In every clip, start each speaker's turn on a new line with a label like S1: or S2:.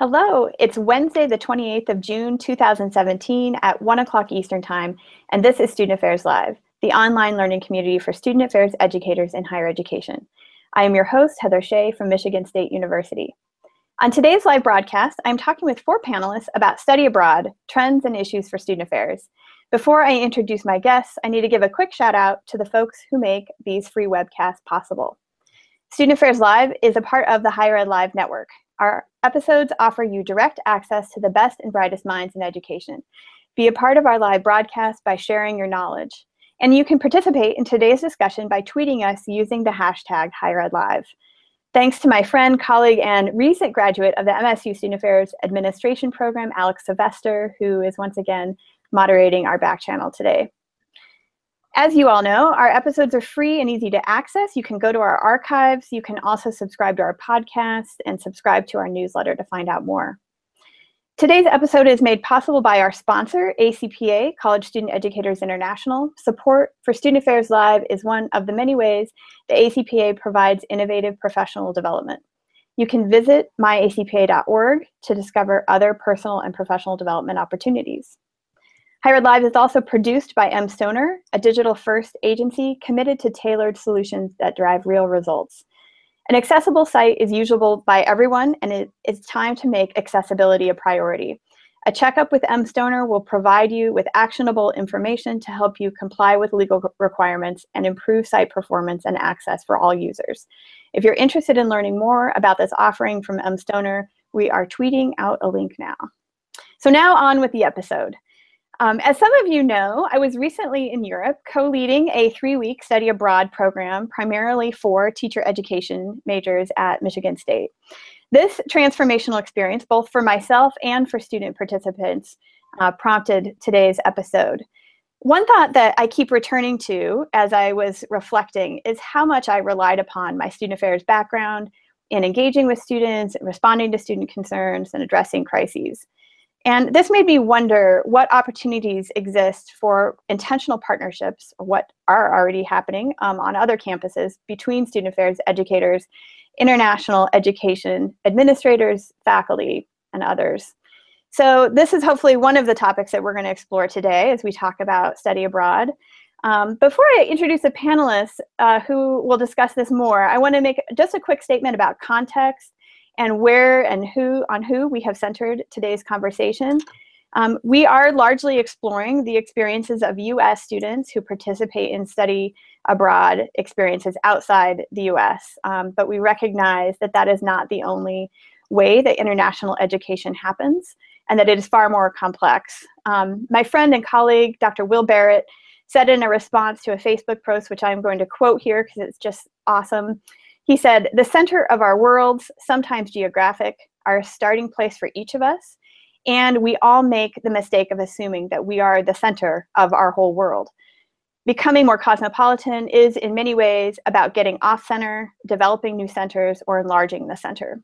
S1: Hello, it's Wednesday, the 28th of June, 2017 at 1 o'clock Eastern Time, and this is Student Affairs Live, the online learning community for student affairs educators in higher education. I am your host, Heather Shea from Michigan State University. On today's live broadcast, I'm talking with four panelists about study abroad, trends and issues for student affairs. Before I introduce my guests, I need to give a quick shout out to the folks who make these free webcasts possible. Student Affairs Live is a part of the Higher Ed Live network. Our episodes offer you direct access to the best and brightest minds in education. Be a part of our live broadcast by sharing your knowledge. And you can participate in today's discussion by tweeting us using the hashtag HigherEdLive. Thanks to my friend, colleague, and recent graduate of the MSU Student Affairs Administration Program, Alex Sylvester, who is once again moderating our back channel today. As you all know, our episodes are free and easy to access. You can go to our archives. You can also subscribe to our podcast and subscribe to our newsletter to find out more. Today's episode is made possible by our sponsor, ACPA, College Student Educators International. Support for Student Affairs Live is one of the many ways the ACPA provides innovative professional development. You can visit myacpa.org to discover other personal and professional development opportunities. Higher Live is also produced by M. Stoner, a digital first agency committed to tailored solutions that drive real results. An accessible site is usable by everyone, and it is time to make accessibility a priority. A checkup with M. Stoner will provide you with actionable information to help you comply with legal requirements and improve site performance and access for all users. If you're interested in learning more about this offering from M. Stoner, we are tweeting out a link now. So now on with the episode. Um, as some of you know, I was recently in Europe co-leading a three-week study abroad program primarily for teacher education majors at Michigan State. This transformational experience, both for myself and for student participants, uh, prompted today's episode. One thought that I keep returning to as I was reflecting is how much I relied upon my student affairs background in engaging with students, responding to student concerns, and addressing crises. And this made me wonder what opportunities exist for intentional partnerships, what are already happening um, on other campuses between student affairs educators, international education administrators, faculty, and others. So this is hopefully one of the topics that we're going to explore today as we talk about study abroad. Um, before I introduce the panelists uh, who will discuss this more, I want to make just a quick statement about context and where and who on who we have centered today's conversation. Um, we are largely exploring the experiences of US students who participate in study abroad experiences outside the US, um, but we recognize that that is not the only way that international education happens and that it is far more complex. Um, my friend and colleague, Dr. Will Barrett, said in a response to a Facebook post, which I'm going to quote here because it's just awesome, he said, The center of our worlds, sometimes geographic, are a starting place for each of us. And we all make the mistake of assuming that we are the center of our whole world. Becoming more cosmopolitan is, in many ways, about getting off center, developing new centers, or enlarging the center.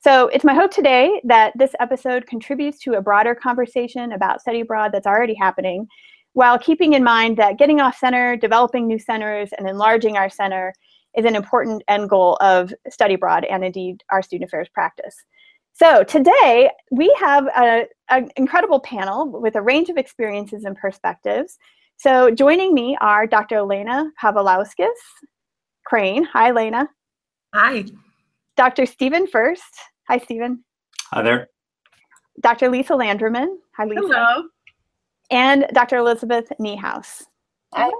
S1: So it's my hope today that this episode contributes to a broader conversation about study abroad that's already happening, while keeping in mind that getting off center, developing new centers, and enlarging our center is an important end goal of study abroad and indeed our student affairs practice. So today we have an incredible panel with a range of experiences and perspectives. So joining me are Dr. Elena Kavaliauskas Crane. Hi, Elena.
S2: Hi.
S1: Dr. Stephen Ferst. Hi, Stephen.
S3: Hi there.
S1: Dr. Lisa Landreman. Hi, Lisa.
S2: Hello.
S1: And Dr. Elizabeth Niehaus.
S2: Hi.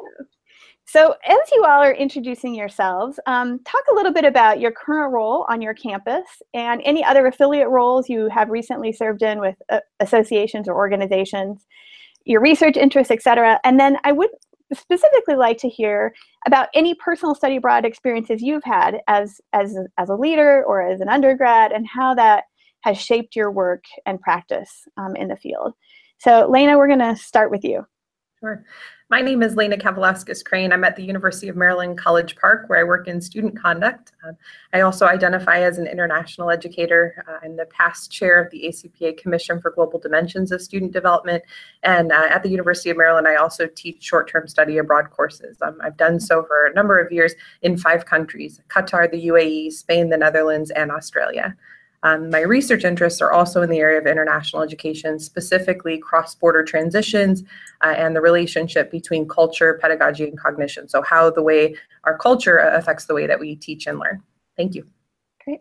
S1: So as you all are introducing yourselves, um, talk a little bit about your current role on your campus and any other affiliate roles you have recently served in with uh, associations or organizations, your research interests, etc. And then I would specifically like to hear about any personal study abroad experiences you've had as, as, as a leader or as an undergrad and how that has shaped your work and practice um, in the field. So Lena, we're going to start with you.
S2: Sure. My name is Lena Kavaliauskas Crane. I'm at the University of Maryland College Park, where I work in student conduct. Um, I also identify as an international educator. Uh, I'm the past chair of the ACPA Commission for Global Dimensions of Student Development. And uh, at the University of Maryland, I also teach short term study abroad courses. Um, I've done so for a number of years in five countries Qatar, the UAE, Spain, the Netherlands, and Australia. Um, my research interests are also in the area of international education, specifically cross-border transitions uh, and the relationship between culture, pedagogy, and cognition. So how the way our culture affects the way that we teach and learn. Thank you.
S1: Great.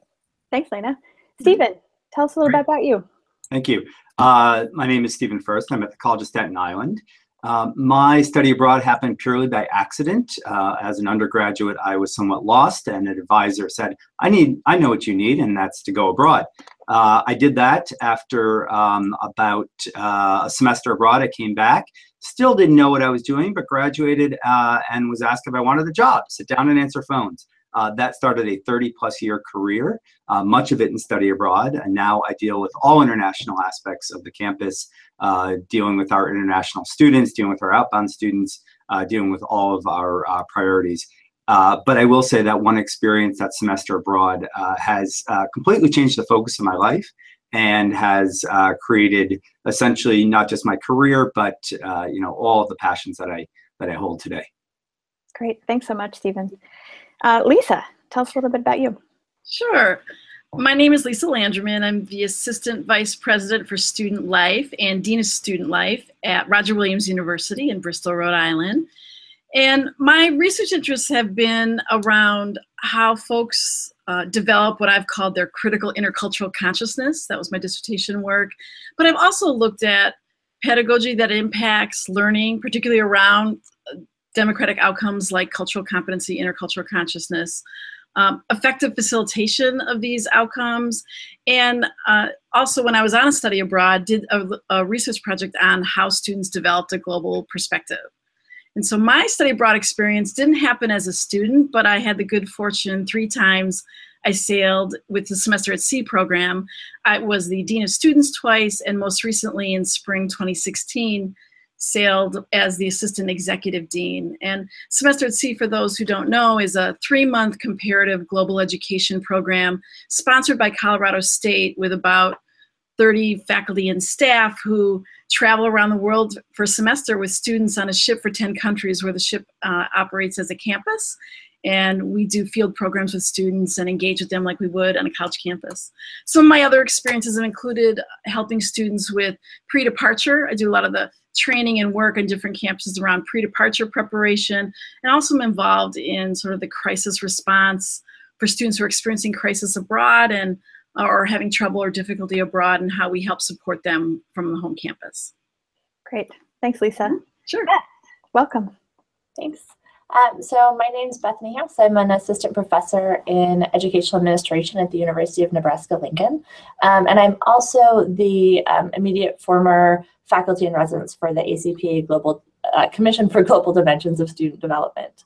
S1: Thanks, Lena. Stephen, tell us a little bit about you.
S3: Thank you. Uh, my name is Stephen Ferst. I'm at the College of Staten Island. Um, my study abroad happened purely by accident. Uh, as an undergraduate, I was somewhat lost, and an advisor said, "I need, I know what you need, and that's to go abroad." Uh, I did that after um, about uh, a semester abroad. I came back, still didn't know what I was doing, but graduated uh, and was asked if I wanted the job. Sit down and answer phones. Uh, that started a 30 plus year career, uh, much of it in study abroad. And now I deal with all international aspects of the campus, uh, dealing with our international students, dealing with our outbound students, uh, dealing with all of our uh, priorities. Uh, but I will say that one experience that semester abroad has completely changed the focus of my life and has created essentially not just my career, but you know all of the passions that I that I hold today.
S1: Great, thanks so much, Stephen. Uh, Lisa, tell us a little bit about you.
S4: Sure. My name is Lisa Landreman. I'm the Assistant Vice President for Student Life and Dean of Student Life at Roger Williams University in Bristol, Rhode Island. And my research interests have been around how folks uh, develop what I've called their critical intercultural consciousness. That was my dissertation work. But I've also looked at pedagogy that impacts learning, particularly around democratic outcomes like cultural competency, intercultural consciousness, um, effective facilitation of these outcomes, and uh, also when I was on a study abroad, did a, a research project on how students developed a global perspective. And so my study abroad experience didn't happen as a student, but I had the good fortune three times I sailed with the semester at sea program. I was the dean of students twice, and most recently in spring 2016, sailed as the assistant executive dean. And Semester at Sea, for those who don't know, is a three month comparative global education program sponsored by Colorado State with about 30 faculty and staff who travel around the world for a semester with students on a ship for 10 countries where the ship uh, operates as a campus. And we do field programs with students and engage with them like we would on a college campus. Some of my other experiences have included helping students with pre departure. I do a lot of the training and work on different campuses around pre-departure preparation, and also am involved in sort of the crisis response for students who are experiencing crisis abroad and uh, or having trouble or difficulty abroad, and how we help support them from the home campus.
S1: Great, thanks, Lisa.
S4: Sure.
S1: Yeah. Welcome.
S5: Thanks. Um, so my name is Beth Niehaus. I'm an assistant professor in educational administration at the University of Nebraska-Lincoln. Um, and I'm also the um, immediate former faculty and residents for the ACPA Global uh, Commission for Global Dimensions of Student Development.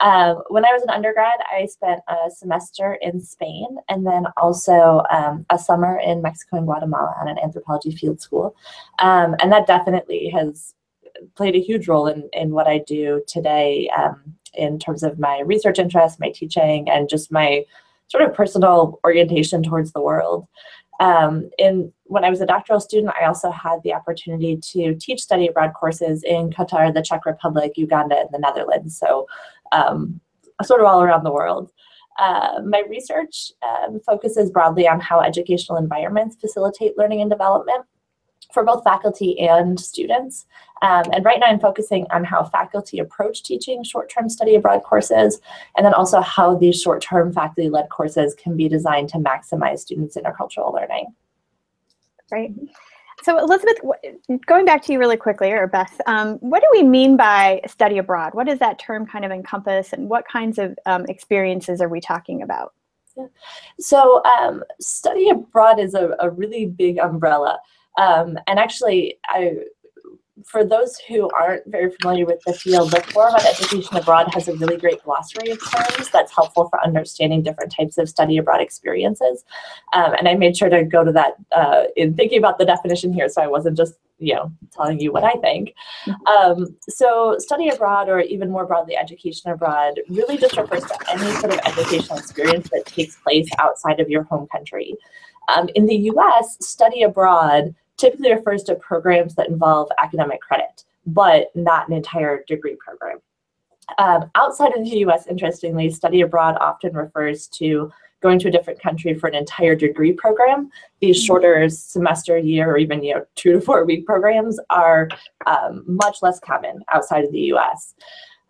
S5: Uh, when I was an undergrad, I spent a semester in Spain and then also um, a summer in Mexico and Guatemala on an anthropology field school. Um, and that definitely has played a huge role in, in what I do today um, in terms of my research interests, my teaching, and just my sort of personal orientation towards the world. Um, in when I was a doctoral student, I also had the opportunity to teach study abroad courses in Qatar, the Czech Republic, Uganda, and the Netherlands. So, um, sort of all around the world. Uh, my research um, focuses broadly on how educational environments facilitate learning and development for both faculty and students. Um, and right now I'm focusing on how faculty approach teaching short-term study abroad courses, and then also how these short-term faculty-led courses can be designed to maximize students' intercultural learning.
S1: Great. So Elizabeth, going back to you really quickly, or Beth, um, what do we mean by study abroad? What does that term kind of encompass, and what kinds of um, experiences are we talking about?
S5: Yeah. So um, study abroad is a, a really big umbrella. Um, and actually, I, for those who aren't very familiar with the field, the Forum on Education Abroad has a really great glossary of terms that's helpful for understanding different types of study abroad experiences. Um, and I made sure to go to that uh, in thinking about the definition here, so I wasn't just you know telling you what I think. Mm-hmm. Um, so study abroad, or even more broadly, education abroad, really just refers to any sort of educational experience that takes place outside of your home country. Um, in the U.S., study abroad typically refers to programs that involve academic credit, but not an entire degree program. Um, outside of the US, interestingly, study abroad often refers to going to a different country for an entire degree program. These mm-hmm. shorter semester, year, or even you know two to four week programs are um, much less common outside of the U.S.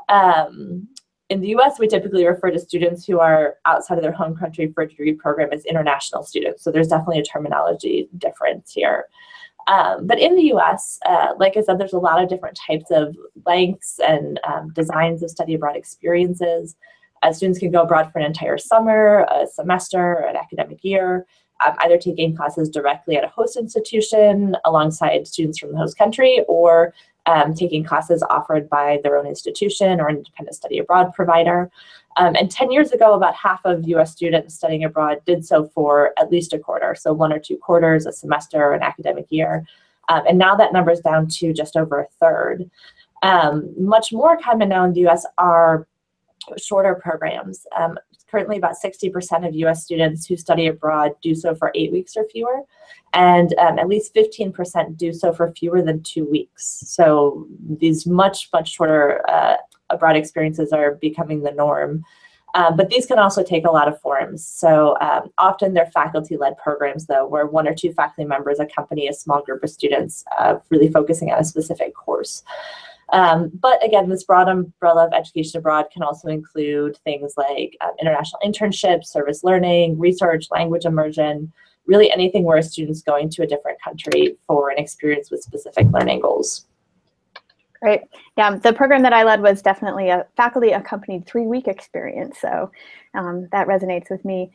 S5: Um, in the US, we typically refer to students who are outside of their home country for a degree program as international students. So there's definitely a terminology difference here. Um, but in the US, uh, like I said, there's a lot of different types of lengths and um, designs of study abroad experiences. Uh, students can go abroad for an entire summer, a semester, an academic year, um, either taking classes directly at a host institution alongside students from the host country or um, taking classes offered by their own institution or independent study abroad provider. Um, and 10 years ago, about half of US students studying abroad did so for at least a quarter, so one or two quarters, a semester, or an academic year. Um, and now that number is down to just over a third. Um, much more common now in the US are shorter programs. Currently, about 60% of US students who study abroad do so for eight weeks or fewer, and um, at least 15% do so for fewer than two weeks. So these much, much shorter uh, abroad experiences are becoming the norm. Um, but these can also take a lot of forms. So um, often they're faculty led programs, though, where one or two faculty members accompany a small group of students, uh, really focusing on a specific course. Um, but again, this broad umbrella of education abroad can also include things like um, international internships, service learning, research, language immersion, really anything where a student's going to a different country for an experience with specific learning goals.
S1: Great. Yeah, the program that I led was definitely a faculty accompanied three week experience. So um, that resonates with me.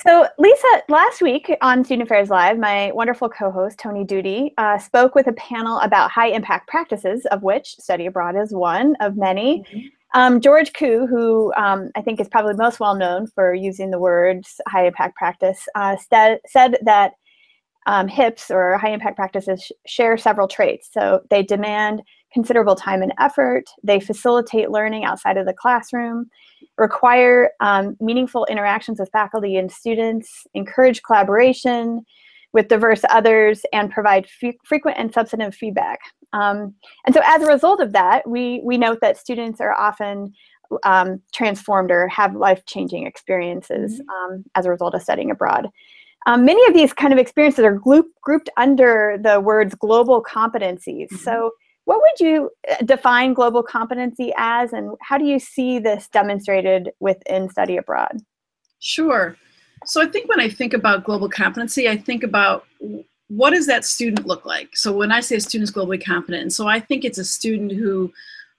S1: So, Lisa, last week on Student Affairs Live, my wonderful co host, Tony Doody, uh, spoke with a panel about high impact practices, of which study abroad is one of many. Mm-hmm. Um, George Kuh, who um, I think is probably most well known for using the words high impact practice, uh, st- said that um, HIPs or high impact practices sh- share several traits. So they demand considerable time and effort, they facilitate learning outside of the classroom, require um, meaningful interactions with faculty and students, encourage collaboration with diverse others, and provide frequent and substantive feedback. Um, and so as a result of that, we, we note that students are often um, transformed or have life-changing experiences mm-hmm. um, as a result of studying abroad. Um, many of these kind of experiences are group, grouped under the words global competencies. Mm-hmm. So, what would you uh, define global competency as, and how do you see this demonstrated within study abroad?
S4: Sure. So, I think when I think about global competency, I think about what does that student look like? So, when I say a student is globally competent, so I think it's a student who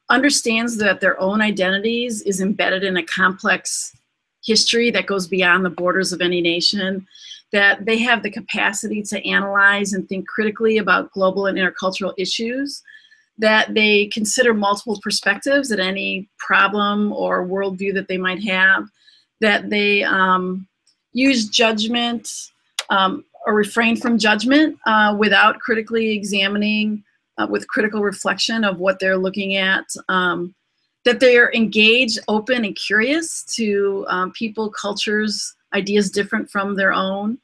S4: understands that their own identities is embedded in a complex history that goes beyond the borders of any nation that they have the capacity to analyze and think critically about global and intercultural issues, that they consider multiple perspectives at any problem or worldview that they might have, that they um, use judgment um, or refrain from judgment uh, without critically examining, uh, with critical reflection of what they're looking at. Um, that they're engaged, open, and curious to um, people, cultures, ideas different from their own,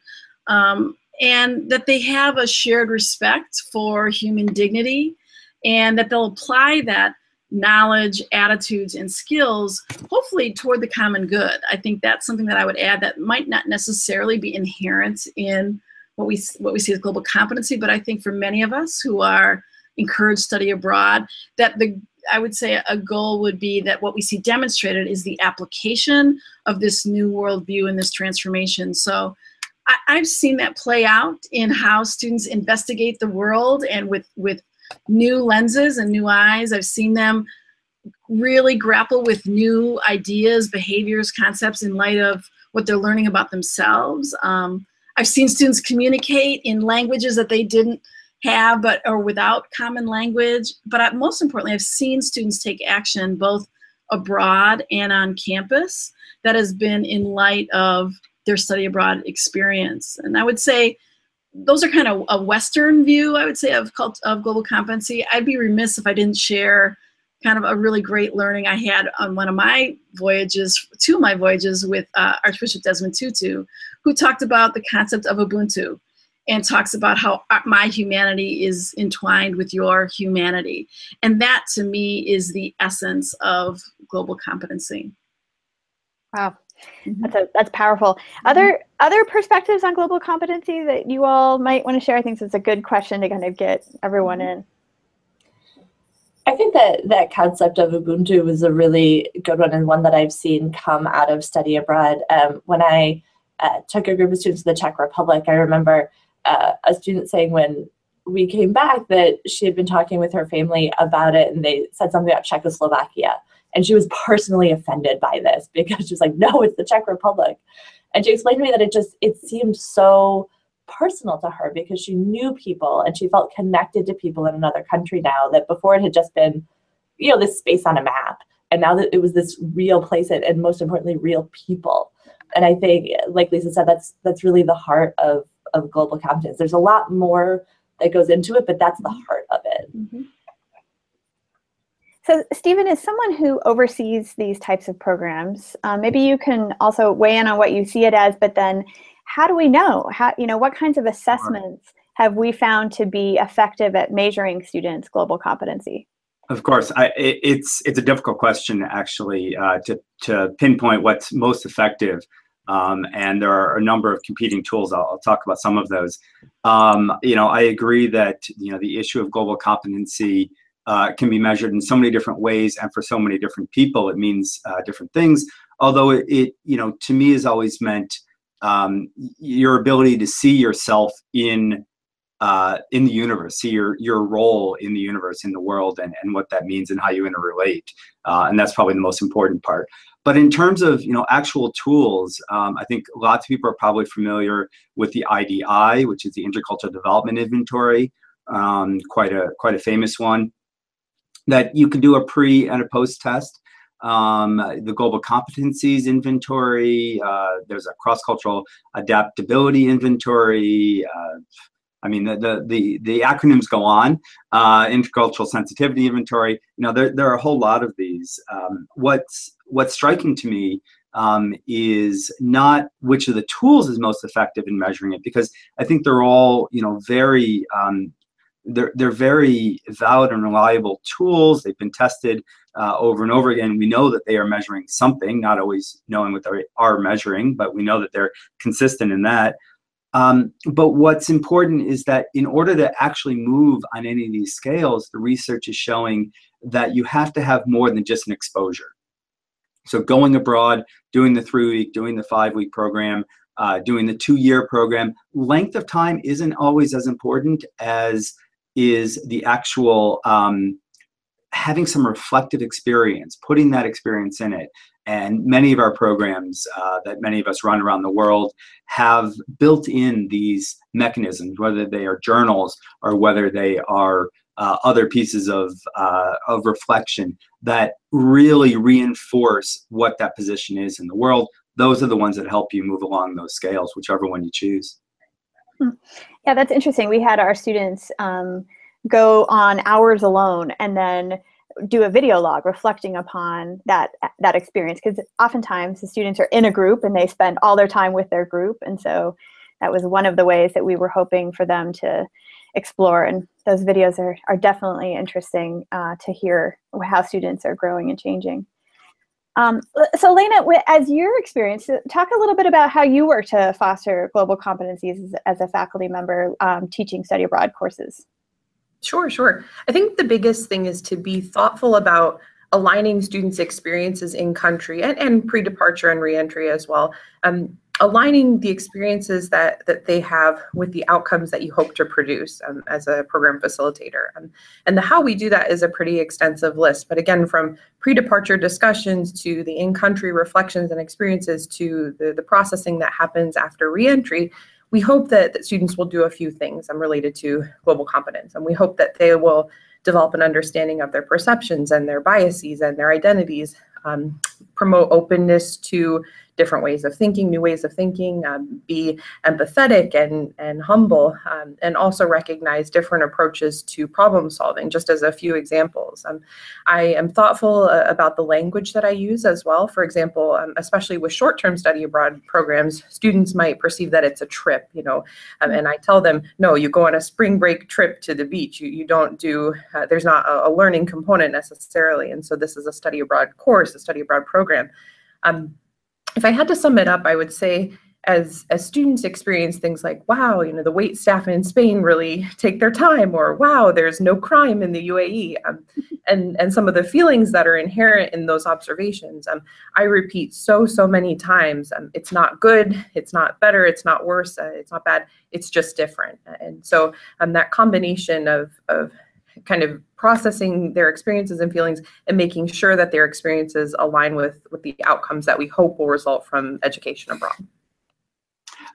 S4: um, and that they have a shared respect for human dignity, and that they'll apply that knowledge, attitudes, and skills, hopefully toward the common good. I think that's something that I would add that might not necessarily be inherent in what we what we see as global competency, but I think for many of us who are encouraged study abroad, that the I would say a goal would be that what we see demonstrated is the application of this new worldview and this transformation. So I, have seen that play out in how students investigate the world and with, with new lenses and new eyes. I've seen them really grapple with new ideas, behaviors, concepts in light of what they're learning about themselves. Um, I've seen students communicate in languages that they didn't have but or without common language but I, most importantly i've seen students take action both abroad and on campus that has been in light of their study abroad experience and i would say those are kind of a western view i would say of cult, of global competency i'd be remiss if i didn't share kind of a really great learning i had on one of my voyages two of my voyages with uh, archbishop desmond tutu who talked about the concept of ubuntu and talks about how my humanity is entwined with your humanity. And that to me is the essence of global competency.
S1: Wow. Mm-hmm. That's a, that's powerful. Mm-hmm. Other other perspectives on global competency that you all might want to share. I think it's a good question to kind of get everyone mm-hmm. in.
S5: I think that that concept of Ubuntu was a really good one and one that I've seen come out of study abroad. Um, when I uh, took a group of students to the Czech Republic, I remember uh, a student saying when we came back that she had been talking with her family about it and they said something about Czechoslovakia. And she was personally offended by this because she was like, no, it's the Czech Republic. And she explained to me that it just, it seemed so personal to her because she knew people and she felt connected to people in another country now that before it had just been, you know, this space on a map. And now that it was this real place and, and most importantly, real people. And I think, like Lisa said, that's that's really the heart of, of global competence. There's a lot more that goes into it, but that's the heart of it. Mm-hmm.
S1: So, Stephen, as someone who oversees these types of programs, um, maybe you can also weigh in on what you see it as, but then how do we know? How, you know, what kinds of assessments have we found to be effective at measuring students' global competency?
S3: Of course, I, it, it's it's a difficult question actually uh, to to pinpoint what's most effective, um, and there are a number of competing tools. I'll, I'll talk about some of those. Um, you know, I agree that you know the issue of global competency uh, can be measured in so many different ways, and for so many different people, it means uh, different things. Although it, it, you know, to me, has always meant um, your ability to see yourself in uh, in the universe, see your your role in the universe, in the world, and, and what that means and how you interrelate. Uh, and that's probably the most important part. But in terms of you know actual tools, um, I think lots of people are probably familiar with the IDI, which is the Intercultural Development Inventory, um, quite a quite a famous one. That you can do a pre and a post test um, the global competencies inventory. Uh, there's a cross-cultural adaptability inventory. Uh, I mean, the, the, the, the, acronyms go on. Uh, intercultural sensitivity inventory. You know, there, there are a whole lot of these. Um, what's, what's striking to me um, is not which of the tools is most effective in measuring it, because I think they're all, you know, very um, they're, they're very valid and reliable tools. They've been tested uh, over and over again. We know that they are measuring something, not always knowing what they are measuring, but we know that they're consistent in that. Um, but what's important is that in order to actually move on any of these scales, the research is showing that you have to have more than just an exposure. So going abroad, doing the three week, doing the five week program, uh, doing the two year program, length of time isn't always as important as is the actual um, having some reflective experience, putting that experience in it. And many of our programs uh, that many of us run around the world have built in these mechanisms, whether they are journals or whether they are uh, other pieces of, uh, of reflection that really reinforce what that position is in the world. Those are the ones that help you move along those scales, whichever one you choose.
S1: Yeah, that's interesting. We had our students um, go on hours alone and then do a video log reflecting upon that that experience because oftentimes the students are in a group and they spend all their time with their group. And so that was one of the ways that we were hoping for them to explore. And those videos are, are definitely interesting uh, to hear how students are growing and changing um, so, Lena, as your experience, uh, talk a little bit about how you work to foster global competencies as, a faculty member um, teaching study abroad courses.
S2: Sure, sure. I think the biggest thing is to be thoughtful about aligning students' experiences in country and, and pre-departure and reentry as well. Um, aligning the experiences that that they have with the outcomes that you hope to produce um, as a program facilitator. Um, and the how we do that is a pretty extensive list but again from pre-departure discussions to the in-country reflections and experiences to the, the processing that happens after reentry we hope that, that students will do a few things um, related to global competence. And we hope that they will develop an understanding of their perceptions and their biases and their identities um, promote openness to different ways of thinking, new ways of thinking, um, be empathetic and, and humble, um, and also recognize different approaches to problem solving, just as a few examples. Um, I am thoughtful uh, about the language that I use as well. For example, um, especially with short-term study abroad programs, students might perceive that it's a trip, you know, um, and I tell them, no, you go on a spring break trip to the beach. You, you don't do, uh, there's not a, a learning component necessarily. And so this is a study abroad course, a study abroad program. Um, if I had to sum it up, I would say as as students experience things like wow you know the wait staff in spain really take their time or wow there's no crime in the uae um, and and some of the feelings that are inherent in those observations um, i repeat so so many times um, it's not good it's not better it's not worse uh, it's not bad it's just different and so um, that combination of of kind of processing their experiences and feelings and making sure that their experiences align with with the outcomes that we hope will result from education abroad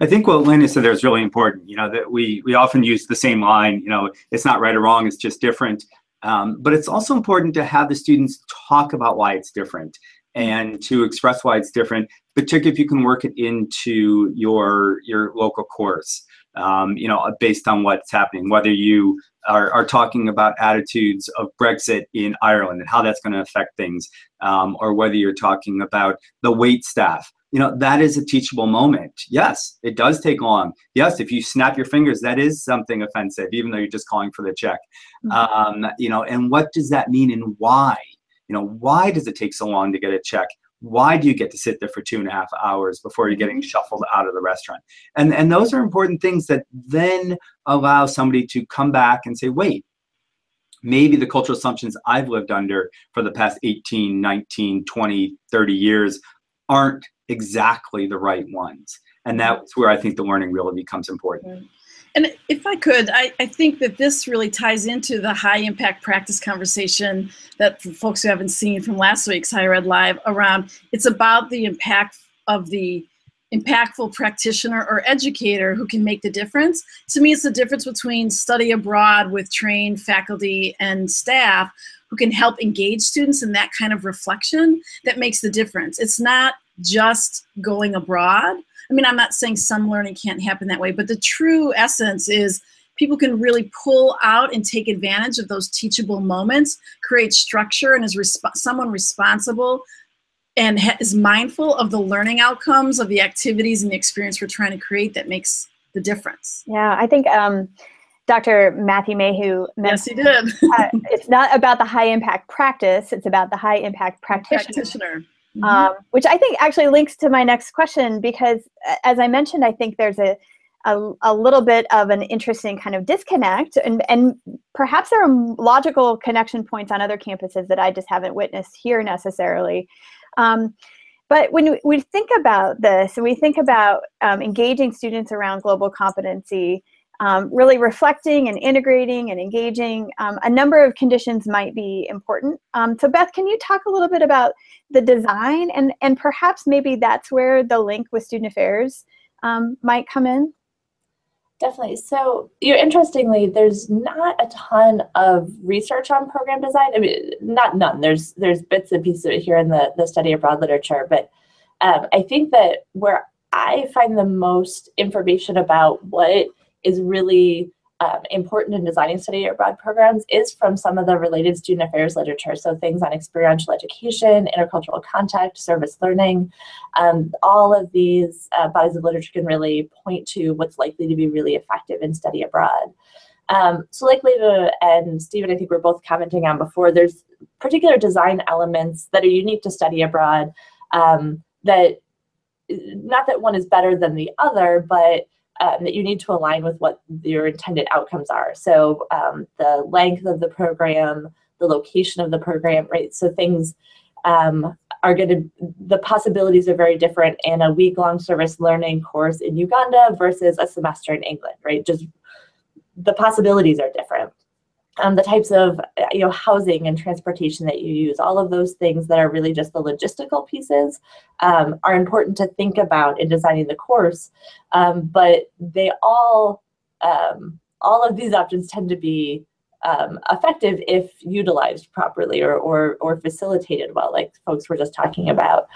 S3: I think what Lena said there is really important. You know that we we often use the same line. You know, it's not right or wrong; it's just different. Um, but it's also important to have the students talk about why it's different and to express why it's different, particularly if you can work it into your your local course. Um, you know, based on what's happening, whether you are, are, talking about attitudes of Brexit in Ireland and how that's going to affect things, um, or whether you're talking about the wait staff. You know that is a teachable moment. Yes it does take long. Yes if you snap your fingers that is something offensive even though you're just calling for the check. Mm-hmm. um, you know and what does that mean and why? You know why does it take so long to get a check why do you get to sit there for two and a half hours before you're getting mm-hmm. shuffled out of the restaurant and and those are important things that then allow somebody to come back and say wait maybe the cultural assumptions I've lived under for the past 18, 19, 20, 30 years aren't exactly the right ones. And mm-hmm. that's where I think the learning really becomes important.
S4: And if I could, I, I think that this really ties into the high impact practice conversation that folks who haven't seen from last week's Higher Ed Live around it's about the impact of the impactful practitioner or educator who can make the difference. To me, it's the difference between study abroad with trained faculty and staff who can help engage students in that kind of reflection that makes the difference. It's not just going abroad. I mean, I'm not saying some learning can't happen that way, but the true essence is people can really pull out and take advantage of those teachable moments, create structure, and is resp- someone responsible and ha- is mindful of the learning outcomes of the activities and the experience we're trying to create that makes the difference.
S1: Yeah, I think um, Dr. Matthew Mayhew
S4: Yes, he did.
S1: uh, it's not about the high impact practice, it's about the high impact practitioner.
S4: practitioner.
S1: Mm-hmm. Um, which I think actually links to my next question because, as I mentioned, I think there's a, a, a little bit of an interesting kind of disconnect, and, and perhaps there are logical connection points on other campuses that I just haven't witnessed here necessarily. Um, but when we think about this, and we think about um, engaging students around global competency, um, really reflecting and integrating and engaging, um, a number of conditions might be important. Um, so Beth, can you talk a little bit about the design and, and perhaps maybe that's where the link with student affairs um, might come in?
S5: Definitely. So, you know, interestingly, there's not a ton of research on program design. I mean, not none. There's there's bits and pieces of it here in the the study abroad literature, but um, I think that where I find the most information about what is really um, important in designing study abroad programs is from some of the related student affairs literature. So things on experiential education, intercultural contact, service learning. Um, all of these uh, bodies of literature can really point to what's likely to be really effective in study abroad. Um, so like Lena and Stephen, I think we're both commenting on before, there's particular design elements that are unique to study abroad um, that not that one is better than the other, but um, that you need to align with what your intended outcomes are. So um, the length of the program, the location of the program, right? So things um, are going to, the possibilities are very different in a week long service learning course in Uganda versus a semester in England, right? Just the possibilities are different um, the types of you know housing and transportation that you use all of those things that are really just the logistical pieces um, are important to think about in designing the course um, but they all um, all of these options tend to be um, effective if utilized properly or, or, or facilitated well, like folks were just talking about.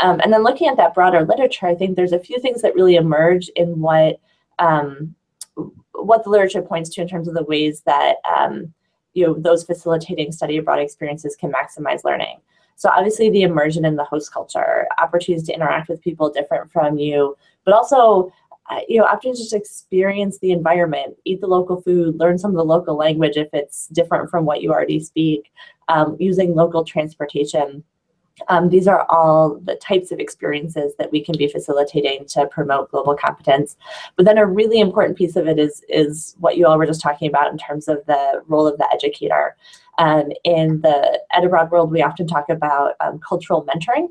S5: Um, and then looking at that broader literature, I think there's a few things that really emerge in what um, what the literature points to in terms of the ways that um, you know those facilitating study abroad experiences can maximize learning. So obviously the immersion in the host culture, opportunities to interact with people different from you, but also uh, you know opportunities to experience the environment, eat the local food, learn some of the local language if it's different from what you already speak, um, using local transportation Um, these are all the types of experiences that we can be facilitating to promote global competence. But then a really important piece of it is, is what you all were just talking about in terms of the role of the educator. Um, in the Ed Abroad world, we often talk about um, cultural mentoring,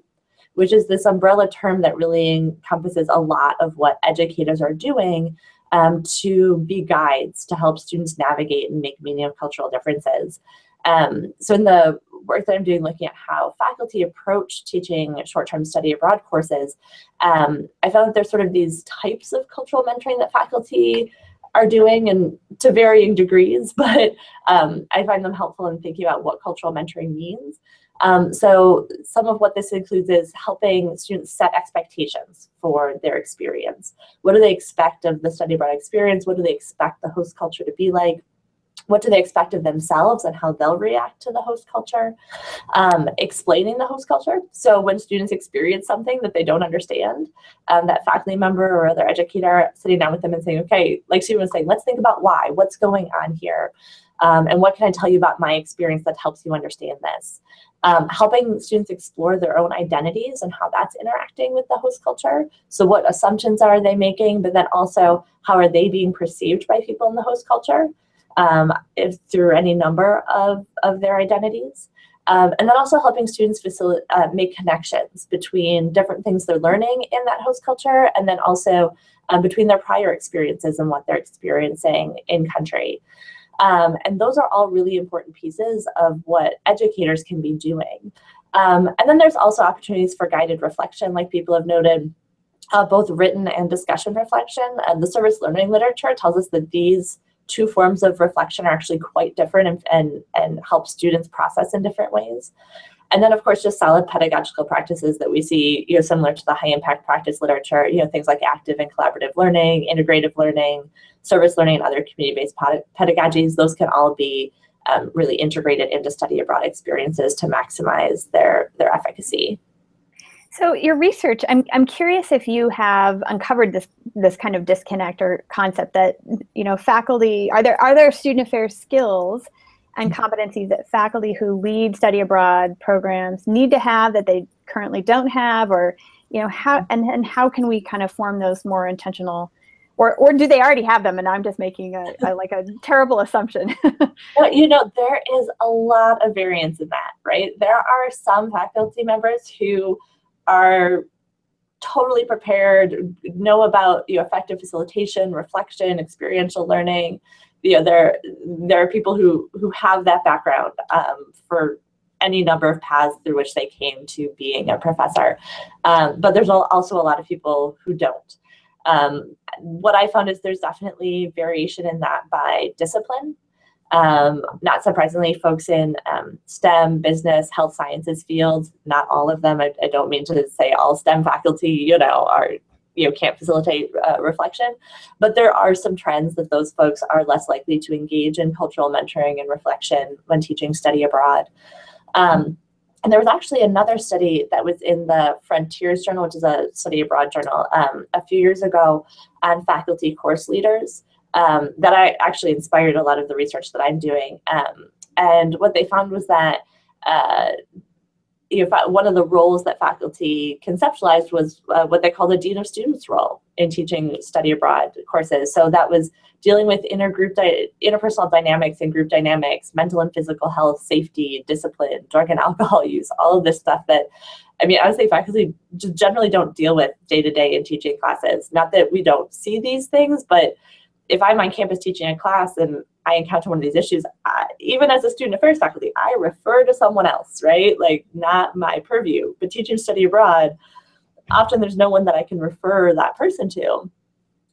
S5: which is this umbrella term that really encompasses a lot of what educators are doing um, to be guides to help students navigate and make meaning of cultural differences. Um, so in the work that I'm doing looking at how faculty approach teaching short-term study abroad courses, um, I found that there's sort of these types of cultural mentoring that faculty are doing and to varying degrees, but um, I find them helpful in thinking about what cultural mentoring means. Um, so some of what this includes is helping students set expectations for their experience. What do they expect of the study abroad experience? What do they expect the host culture to be like? What do they expect of themselves and how they'll react to the host culture um, explaining the host culture so when students experience something that they don't understand um, that faculty member or other educator sitting down with them and saying okay like she was saying let's think about why what's going on here um, and what can i tell you about my experience that helps you understand this um, helping students explore their own identities and how that's interacting with the host culture. So, what assumptions are they making, but then also how are they being perceived by people in the host culture? Um, if, through any number of, of their identities. Um, and then also helping students facilitate, uh, make connections between different things they're learning in that host culture and then also um, between their prior experiences and what they're experiencing in country. Um, and those are all really important pieces of what educators can be doing. Um, and then there's also opportunities for guided reflection, like people have noted, uh, both written and discussion reflection. And the service learning literature tells us that these two forms of reflection are actually quite different and, and, and help students process in different ways. And then, of course, just solid pedagogical practices that we see, you know, similar to the high impact practice literature, you know, things like active and collaborative learning, integrative learning, service learning, and other community based pedagogies. Those can all be um, really integrated into study abroad experiences to maximize their, their efficacy.
S1: So your research, I'm, I'm curious if you have uncovered this this kind of disconnect or concept that you know faculty are there are there student affairs skills and mm-hmm. competencies that faculty who lead study abroad programs need to have that they currently don't have? Or you know how and, and how can we kind of form those more intentional or or do they already have them? And i'm just making a, a like a terrible assumption.
S5: Well you know there is a lot of variance in that right? There are some faculty members who are totally prepared, know about you know, effective facilitation, reflection, experiential learning. You know, there there are people who who have that background um, for any number of paths through which they came to being a professor. Um, but there's also a lot of people who don't. Um, what I found is there's definitely variation in that by discipline. Um, not surprisingly, folks in um, STEM, business, health sciences fields, not all of them, I, I, don't mean to say all STEM faculty, you know, are, you know, can't facilitate uh, reflection, but there are some trends that those folks are less likely to engage in cultural mentoring and reflection when teaching study abroad. Um, and there was actually another study that was in the Frontiers Journal, which is a study abroad journal, um, a few years ago on faculty course leaders um, that I actually inspired a lot of the research that I'm doing. Um, and what they found was that uh, you know, one of the roles that faculty conceptualized was uh, what they call the dean of students role in teaching study abroad courses. So that was dealing with intergroup di- interpersonal dynamics and group dynamics, mental and physical health, safety, discipline, drug and alcohol use, all of this stuff that I mean, say faculty generally don't deal with day to day in teaching classes. Not that we don't see these things, but if I'm on campus teaching a class and I encounter one of these issues, I, even as a student affairs faculty, I refer to someone else, right? Like not my purview. But teaching study abroad, often there's no one that I can refer that person to.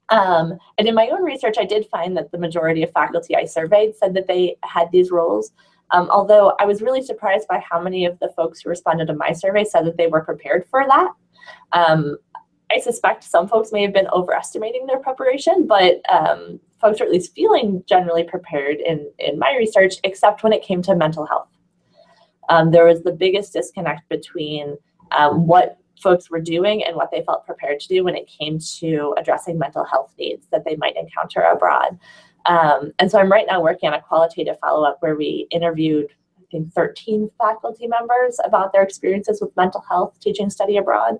S5: Um, and in my own research, I did find that the majority of faculty I surveyed said that they had these roles. Um, although I was really surprised by how many of the folks who responded to my survey said that they were prepared for that. Um, I suspect some folks may have been overestimating their preparation, but um, folks are at least feeling generally prepared in, in my research, except when it came to mental health. Um, there was the biggest disconnect between um, what folks were doing and what they felt prepared to do when it came to addressing mental health needs that they might encounter abroad. Um, and so I'm right now working on a qualitative follow up where we interviewed I think 13 faculty members about their experiences with mental health teaching study abroad.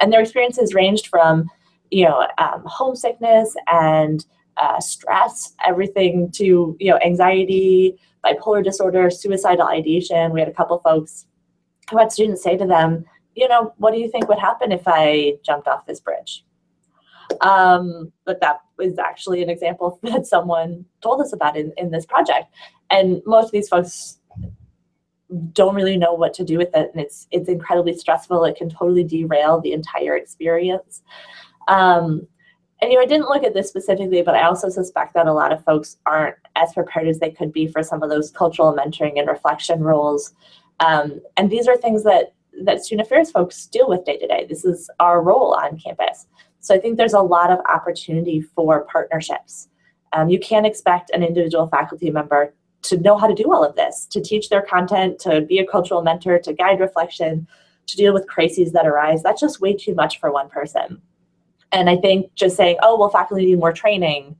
S5: And their experiences ranged from, you know, um, homesickness and uh, stress, everything to, you know, anxiety, bipolar disorder, suicidal ideation. We had a couple folks who had students say to them, you know, what do you think would happen if I jumped off this bridge? Um, but that was actually an example that someone told us about in, in this project. And most of these folks don't really know what to do with it and it's it's incredibly stressful. It can totally derail the entire experience. Um, and you know i didn't look at this specifically but i also suspect that a lot of folks aren't as prepared as they could be for some of those cultural mentoring and reflection roles. Um, and these are things that that student affairs folks deal with day to day. This is our role on campus. So I think there's a lot of opportunity for partnerships. Um, you can't expect an individual faculty member to know how to do all of this, to teach their content, to be a cultural mentor, to guide reflection, to deal with crises that arise. That's just way too much for one person. And I think just saying, oh, well, faculty need more training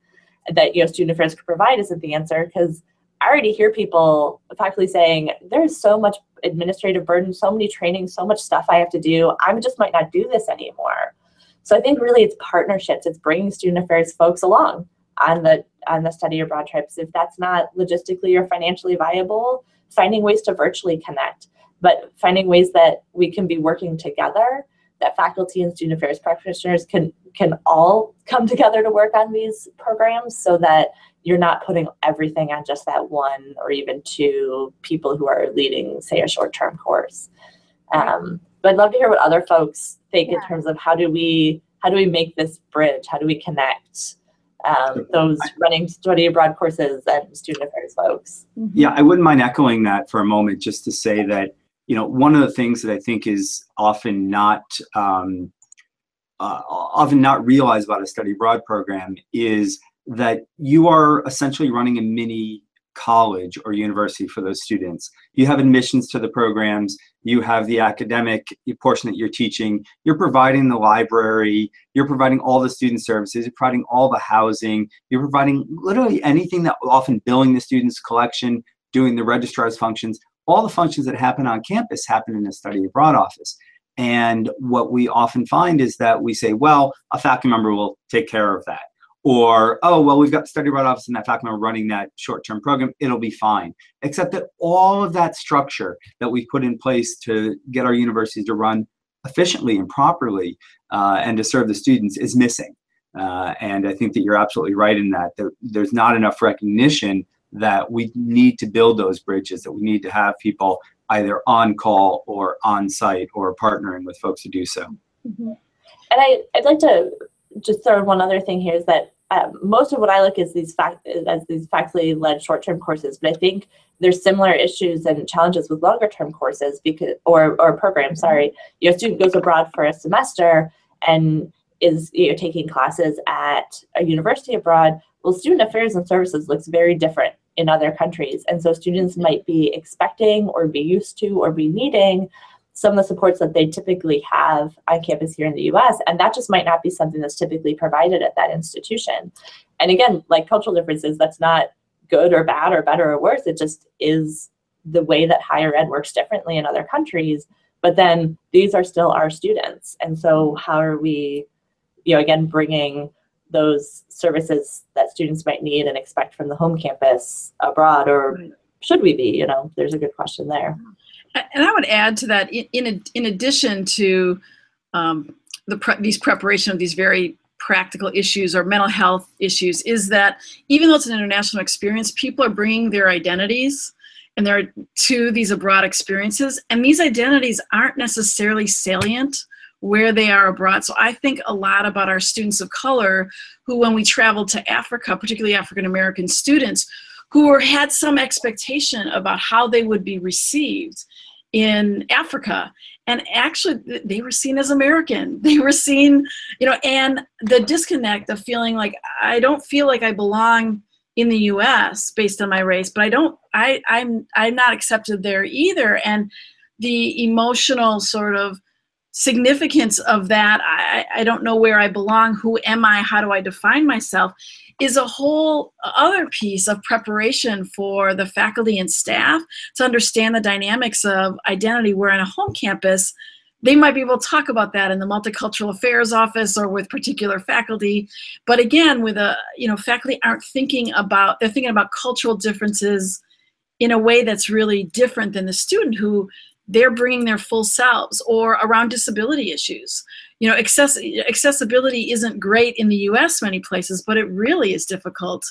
S5: that you know student affairs could provide isn't the answer because I already hear people, faculty saying, there's so much administrative burden, so many trainings, so much stuff I have to do. I just might not do this anymore. So I think really it's partnerships. It's bringing student affairs folks along on the on the study abroad trips. If that's not logistically or financially viable, finding ways to virtually connect, but finding ways that we can be working together, that faculty and student affairs practitioners can can all come together to work on these programs so that you're not putting everything on just that one or even two people who are leading, say, a short-term course. Um, but I'd love to hear what other folks think yeah. in terms of how do we how do we make this bridge? How do we connect um, those running study abroad courses and student affairs folks?
S3: Mm-hmm. Yeah, I wouldn't mind echoing that for a moment, just to say that you know one of the things that I think is often not um, uh, often not realized about a study abroad program is that you are essentially running a mini college or university for those students. You have admissions to the programs, you have the academic portion that you're teaching, you're providing the library, you're providing all the student services, you're providing all the housing, you're providing literally anything that often billing the students collection, doing the registrar's functions, all the functions that happen on campus happen in a study abroad office. And what we often find is that we say, well, a faculty member will take care of that or oh well we've got study abroad office and that faculty member running that short-term program. It'll be fine. Except that all of that structure that we put in place to get our universities to run efficiently and properly uh, and to serve the students is missing. Uh, and i think that you're absolutely right in that there, there's not enough recognition that we need to build those bridges that we need to have people either on call or on site or partnering with folks to do so.
S5: Mm-hmm. and I, i'd like to just throw one other thing here is that um, most of what I look is these fact as these faculty led short term courses, but I think there's similar issues and challenges with longer term courses because or or programs. Sorry, your student goes abroad for a semester and is you know taking classes at a university abroad. Well, student affairs and services looks very different in other countries, and so students might be expecting or be used to or be needing some of the supports that they typically have on campus here in the US. And that just might not be something that's typically provided at that institution. And again, like cultural differences, that's not good or bad or better or worse. It just is the way that higher ed works differently in other countries. But then these are still our students. And so, how are we, you know, again, bringing those services that students might need and expect from the home campus abroad, or should we be? You know, there's a good question there
S4: and I would add to that, in in, addition to um, the pre- these preparation of these very practical issues or mental health issues, is that even though it's an international experience, people are bringing their identities and they're to these abroad experiences, and these identities aren't necessarily salient where they are abroad. So I think a lot about our students of color who, when we traveled to Africa, particularly African American students, who had some expectation about how they would be received in Africa. And actually, they were seen as American. They were seen, you know, and the disconnect of feeling like I don't feel like I belong in the U.S. based on my race, but I don't, I, I'm, I'm not accepted there either. And the emotional sort of significance of that, I, I don't know where I belong, who am I, how do I define myself, is a whole other piece of preparation for the faculty and staff to understand the dynamics of identity. Where in a home campus, they might be able to talk about that in the multicultural affairs office or with particular faculty but again with a you know faculty aren't thinking about they're thinking about cultural differences in a way that's really different than the student who they're bringing their full selves or around disability issues you know access, accessibility isn't great in the us many places but it really is difficult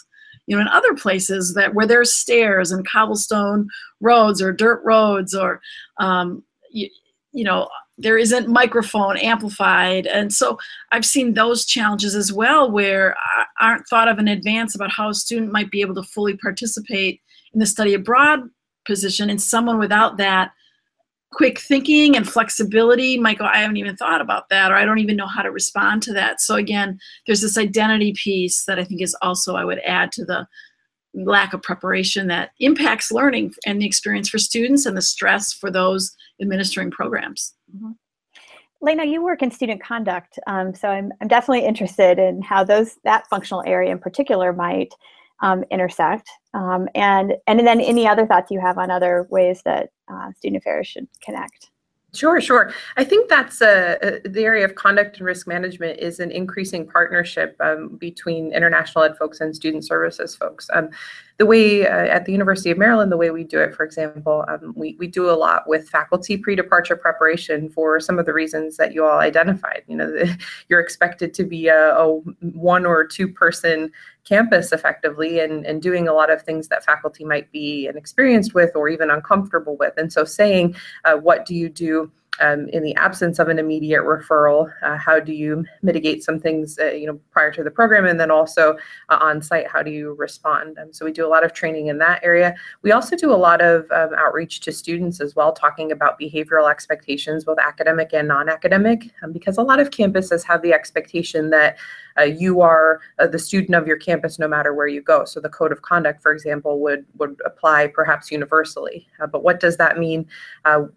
S4: you know in other places that where there's stairs and cobblestone roads or dirt roads or um, you, you know there isn't microphone amplified. And so i've seen those challenges as well where aren't thought of in advance about how a student might be able to fully participate in the study abroad position and someone without that quick thinking and flexibility might go i haven't even thought about that or i don't even know how to respond to that so again there's this identity piece that i think is also i would add to the lack of preparation that impacts learning and the experience for students and the stress for those administering programs. Mm-hmm.
S1: Lena, you work in student conduct, um, so I'm, I'm definitely interested in how those that functional area in particular might um, intersect, um, and and then any other thoughts you have on other ways that uh, student affairs should connect.
S2: Sure, sure. I think that's uh, uh, the area of conduct and risk management is an increasing partnership um, between international ed folks and student services folks. Um, the way uh, at the University of Maryland, the way we do it, for example, um, we, we do a lot with faculty pre-departure preparation for some of the reasons that you all identified. You know, the, you're expected to be a, a one or two person campus effectively and, and doing a lot of things that faculty might be inexperienced with or even uncomfortable with. And so saying, uh, what do you do um, in the absence of an immediate referral, uh, how do you mitigate some things, uh, you know, prior to the program, and then also uh, on site, how do you respond? Um, so we do a lot of training in that area. We also do a lot of um, outreach to students as well, talking about behavioral expectations, both academic and non-academic, um, because a lot of campuses have the expectation that uh, you are uh, the student of your campus no matter where you go. So the code of conduct, for example, would would apply perhaps universally. Uh, but what does that mean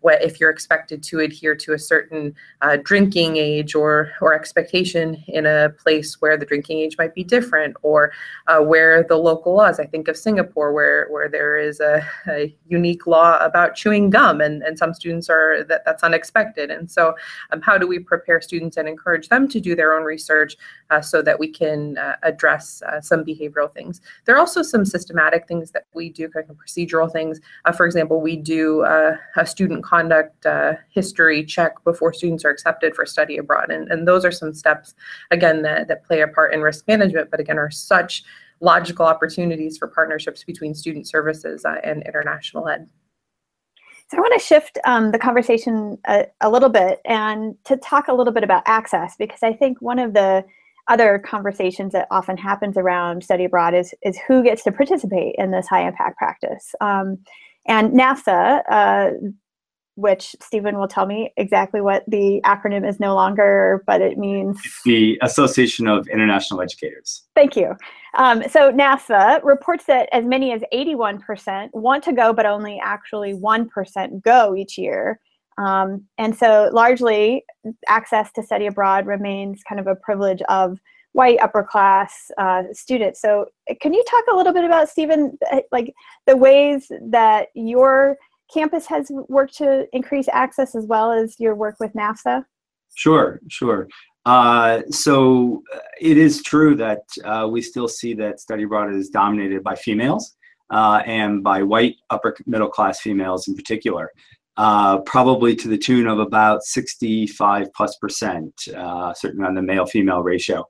S2: what, if you're expected to adhere to a certain drinking age or or expectation in a place where the drinking age might be different or where the local laws? I think of Singapore where where there is a, a unique law about chewing gum and, and some students are that that's unexpected. And so um, how do we prepare students and encourage them to do their own research uh, so that we can uh, address uh, some behavioral things. There are also some systematic things that we do, kind of procedural things. Uh, for example, we do uh, a student conduct uh, history check before students are accepted for study abroad. And, and those are some steps, again, that, that play a part in risk management, but again, are such logical opportunities for partnerships between student services and international ed.
S1: So I want to shift um, the conversation a, a, little bit and to talk a little bit about access because I think one of the other conversations that often happens around study abroad is, is who gets to participate in this high impact practice. Um, and NAFSA, uh, which Stephen will tell me exactly what the acronym is no longer, but it means
S3: the Association of International Educators.
S1: Thank you. Um, so NAFSA reports that as many as 81% want to go, but only actually 1% go each year. Um, and so largely access to study abroad remains kind of a privilege of white upper class uh, students. So can you talk a little bit about, Stephen, uh, like the ways that your campus has worked to increase access as well as your work with NAFSA?
S3: Sure, sure. Uh, so uh, it is true that uh, we still see that study abroad is dominated by females uh, and by white upper middle class females in particular uh, probably to the tune of about 65 plus percent, uh, certainly on the male female ratio.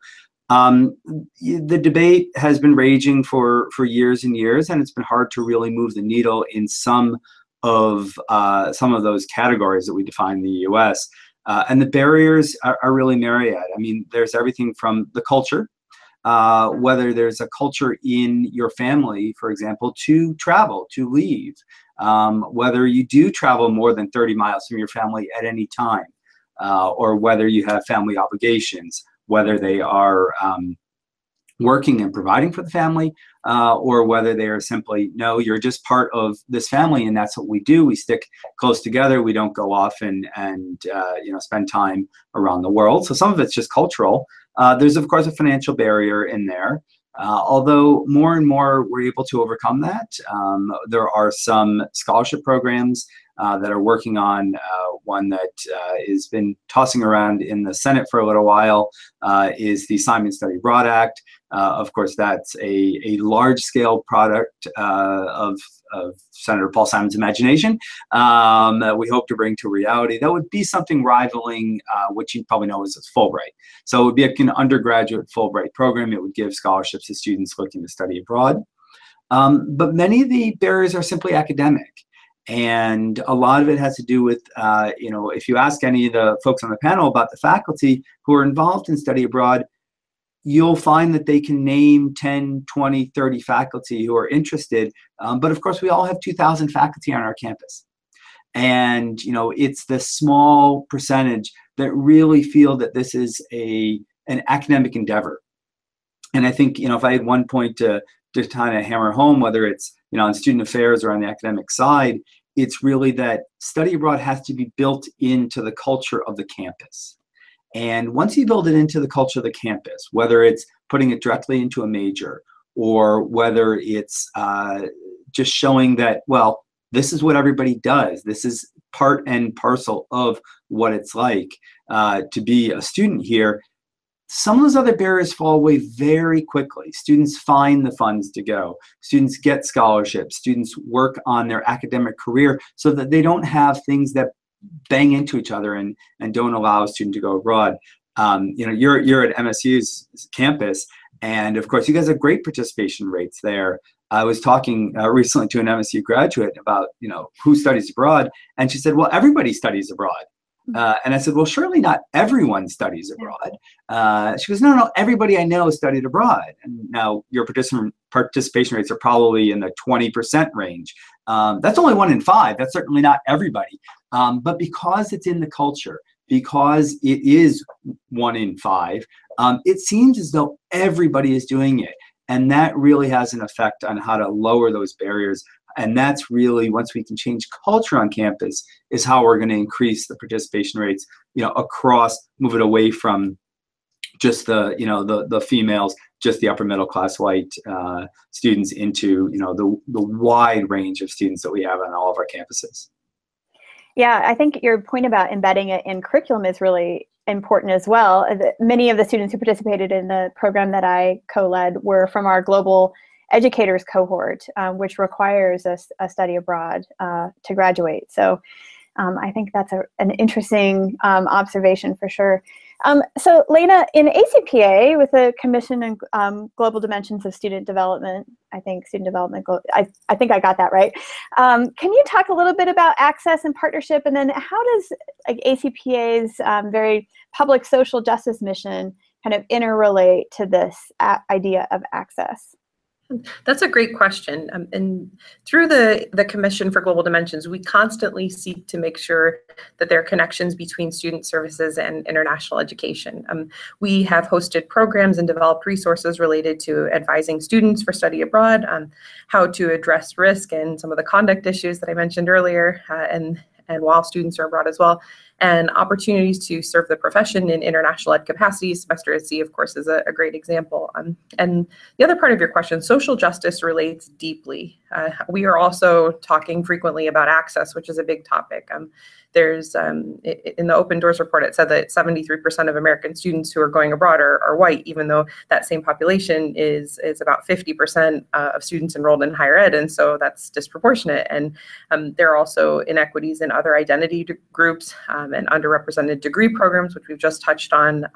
S3: Um, the debate has been raging for, for years and years, and it's been hard to really move the needle in some of uh, some of those categories that we define in the U.S. Uh, and the barriers are, are, really myriad. I mean, there's everything from the culture, uh, whether there's a culture in your family, for example, to travel, to leave, um, whether you do travel more than 30 miles from your family at any time, uh, or whether you have family obligations, whether they are um, working and providing for the family, uh, or whether they are simply, no, you're just part of this family and that's what we do. We stick close together. We don't go off and, and uh, you know, spend time around the world. So some of it's just cultural. Uh, there's, of course, a financial barrier in there. Uh, although more and more we're able to overcome that. Um, there are some scholarship programs uh, that are working on uh, one that uh, has been tossing around in the Senate for a little while uh, is the Simon Study Abroad Act. Uh, of course, that's a, a large scale product of, of Senator Paul Simon's imagination um, that we hope to bring to reality. That would be something rivaling what you probably know as a Fulbright. So it would be an undergraduate Fulbright program. It would give scholarships to students looking to study abroad. Um, but many of the barriers are simply academic and a lot of it has to do with uh, you know if you ask any of the folks on the panel about the faculty who are involved in study abroad you'll find that they can name 10 20 30 faculty who are interested. Um, but of course we all have 2000 faculty on our campus. And you know it's the small percentage that really feel that this is a an academic endeavor. And i think you know if i had one point to to kind of hammer home whether it's you know on student affairs or on the academic side it's really that study abroad has to be built into the culture of the campus. And once you build it into the culture of the campus, whether it's putting it directly into a major or whether it's uh, just showing that, well, this is what everybody does, this is part and parcel of what it's like uh, to be a student here, some of those other barriers fall away very quickly. Students find the funds to go. Students get scholarships. Students work on their academic career so that they don't have things that bang into each other and, and don't allow a student to go abroad. Um, you know, you're, you're at MSU's campus, and of course, you guys have great participation rates there. I was talking uh, recently to an MSU graduate about, you know, who studies abroad, and she said, well, everybody studies abroad. Uh, and I said, well, surely not everyone studies abroad. Uh, she goes, no, no, everybody I know studied abroad. And now your participant participation rates are probably in the 20% range. Um, that's only one in five. That's certainly not everybody. Um, but because it's in the culture, because it is one in five, um, it seems as though everybody is doing it. And that really has an effect on how to lower those barriers and that's really once we can change culture on campus is how we're going to increase the participation rates you know across move it away from just the you know the the females just the upper middle class white uh, students into you know the the wide range of students that we have on all of our campuses.
S1: Yeah i think your point about embedding it in curriculum is really important as well. Many of the students who participated in the program that i co-led were from our global educators cohort, um, which requires a, a study abroad uh, to graduate. So um, I think that's a, an interesting um, observation for sure. Um, so Lena, in ACPA with the Commission on um, Global Dimensions of Student Development, I think student development, I, I think I got that right. Um, can you talk a little bit about access and partnership and then how does like, ACPA's very public social justice mission kind of interrelate to this idea of access?
S2: That's a great question. Um, and through the, the Commission for Global Dimensions, we constantly seek to make sure that there are connections between student services and international education. Um, we have hosted programs and developed resources related to advising students for study abroad, um, how to address risk and some of the conduct issues that I mentioned earlier, uh, and, and while students are abroad as well and opportunities to serve the profession in international ed capacities. Semester at Sea, of course, is a, a great example. Um, and the other part of your question, social justice relates deeply. Uh, we are also talking frequently about access, which is a big topic. Um, there's um, in the Open Doors report, it said that 73% of American students who are going abroad are, are white, even though that same population is is about 50% uh, of students enrolled in higher ed, and so that's disproportionate. And um, there are also inequities in other identity groups um, and underrepresented degree programs, which we've just touched on.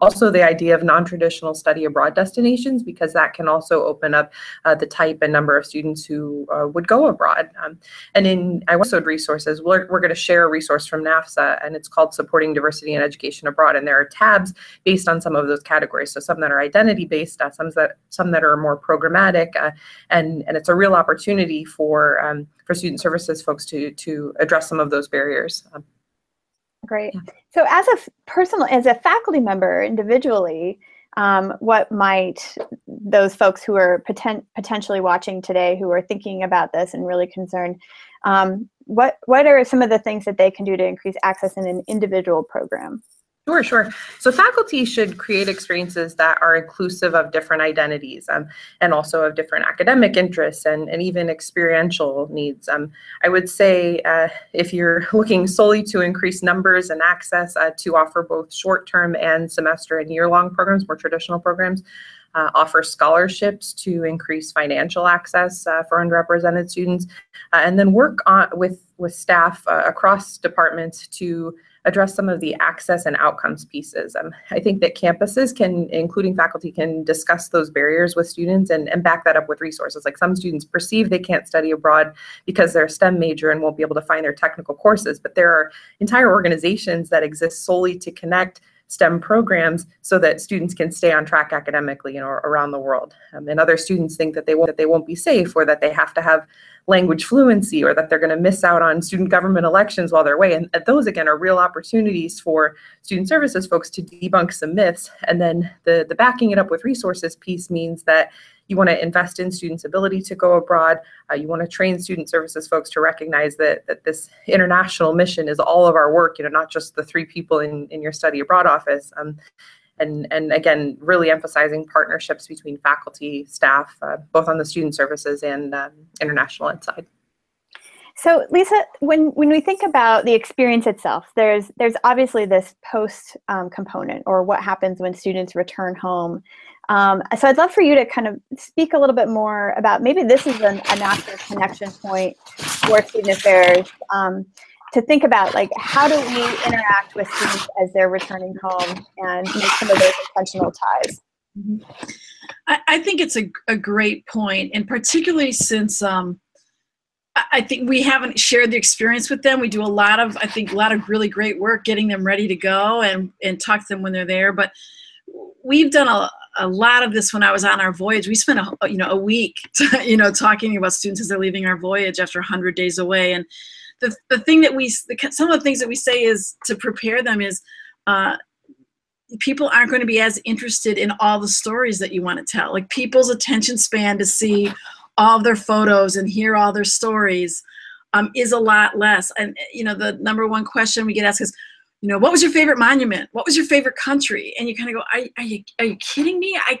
S2: Also, the idea of non-traditional study abroad destinations, because that can also open up uh, the type and number of students who uh, would go abroad. Um, and in IWESOD resources, we're, we're going to share a resource from NAFSA, and it's called Supporting Diversity and Education Abroad. And there are tabs based on some of those categories. So some that are identity-based, uh, some that some that are more programmatic, uh, and and it's a real opportunity for um, for student services folks to to address some of those barriers. Um,
S1: Great. So as a personal, as a faculty member individually, um, what might those folks who are poten- potentially watching today who are thinking about this and really concerned um, what what are some of the things that they can do to increase access in an individual program
S2: Sure, sure. So faculty should create experiences that are inclusive of different identities um, and also of different academic interests and, and even experiential needs. Um, I would say uh, if you're looking solely to increase numbers and access uh, to offer both short-term and semester and year-long programs, more traditional programs, uh, offer scholarships to increase financial access uh, for underrepresented students, uh, and then work on with with staff uh, across departments to address some of the access and outcomes pieces. Um, I think that campuses can, including faculty, can discuss those barriers with students and, and back that up with resources. Like some students perceive they can't study abroad because they're a STEM major and won't be able to find their technical courses, but there are entire organizations that exist solely to connect STEM programs so that students can stay on track academically you know, around the world. Um, and other students think that they won't, that they won't be safe or that they have to have language fluency or that they're going to miss out on student government elections while they're away. And those again are real opportunities for student services folks to debunk some myths. And then the, the backing it up with resources piece means that you want to invest in students' ability to go abroad. Uh, you want to train student services folks to recognize that, that this international mission is all of our work, you know, not just the three people in, in your study abroad office. Um, and, and again, really emphasizing partnerships between faculty, staff, uh, both on the student services and um, international ed side.
S1: So Lisa, when, when we think about the experience itself, there's, there's obviously this post um, component or what happens when students return home. Um, so I'd love for you to kind of speak a little bit more about maybe this is an, a natural connection point for student affairs um, to think about like how do we interact with students as they're returning home and make some of those intentional ties.
S4: Mm-hmm. I, I, think it's a, a great point, and particularly since um, I think we haven't shared the experience with them. We do a lot of, I think, a lot of really great work getting them ready to go and and talk to them when they're there. But we've done a, a lot of this when I was on our voyage. We spent a you know a week, to, you know, talking about students as they're leaving our voyage after 100 days away. And the the thing that we the, some of the things that we say is to prepare them is. Uh, people aren't going to be as interested in all the stories that you want to tell. Like people's attention span to see all their photos and hear all their stories um, is a lot less. And you know, the number one question we get asked is, you know, what was your favorite monument? What was your favorite country? And you kind of go, are, are, you, are you kidding me? I,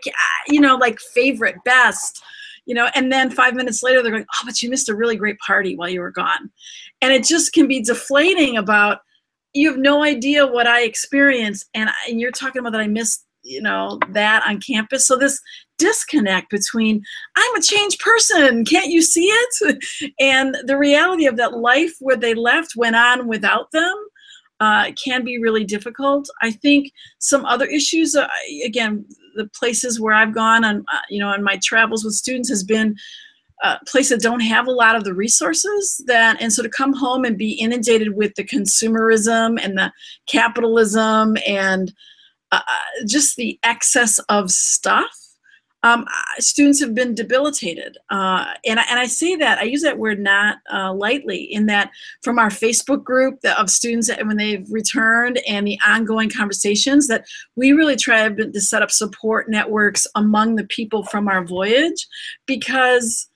S4: you know, like favorite, best, you know, and then five minutes later they're going, oh, but you missed a really great party while you were gone. And it just can be deflating about, you have no idea what I experienced. And, and you're talking about that I missed, you know, that on campus. So this disconnect between I'm a changed person, can't you see it? And the reality of that life where they left went on without them uh, can be really difficult. I think some other issues, uh, again, the places where I've gone on, uh, you know, on my travels with students has been uh, places that don't have a lot of the resources that, and so to come home and be inundated with the consumerism and the capitalism and uh, just the excess of stuff um, students have been debilitated. Uh, and, I, and I say that, I use that word not uh, lightly, in that from our Facebook group of students when they've returned and the ongoing conversations, that we really try to set up support networks among the people from our voyage because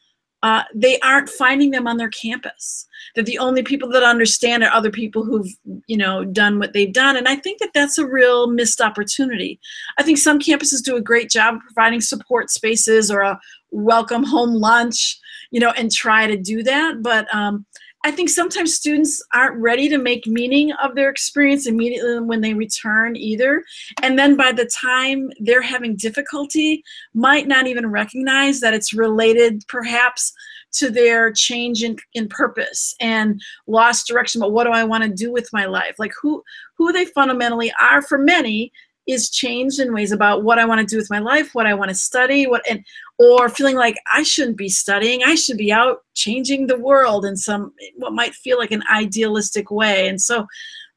S4: uh, they aren't finding them on their campus. That the only people that understand are other people who've you know done what they've done. And i think that that's a real missed opportunity. I think some campuses do a great job of providing support spaces or a welcome home lunch you know and try to do that. But um, I think sometimes students aren't ready to make meaning of their experience immediately when they return either. And then by the time they're having difficulty, might not even recognize that it's related perhaps to their change in, in purpose and lost direction but what do i want to do with my life like who who they fundamentally are for many is changed in ways about what I want to do with my life, what I want to study, what and or feeling like I shouldn't be studying, I should be out changing the world in some what might feel like an idealistic way. And so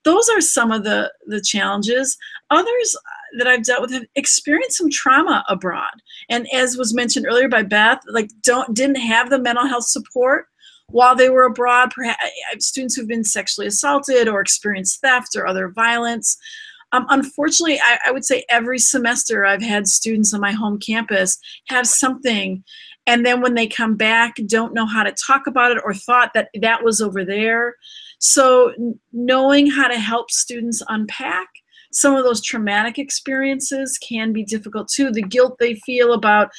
S4: those are some of the the challenges. Others uh, that I've dealt with have experienced some trauma abroad. And as was mentioned earlier by Beth, like don't didn't have the mental health support while they were abroad. Perhaps uh, uh, students who've been sexually assaulted or experienced theft or other violence Um, unfortunately, I, I would say every semester I've had students on my home campus have something and then when they come back don't know how to talk about it or thought that that was over there. So knowing how to help students unpack some of those traumatic experiences can be difficult too. The guilt they feel about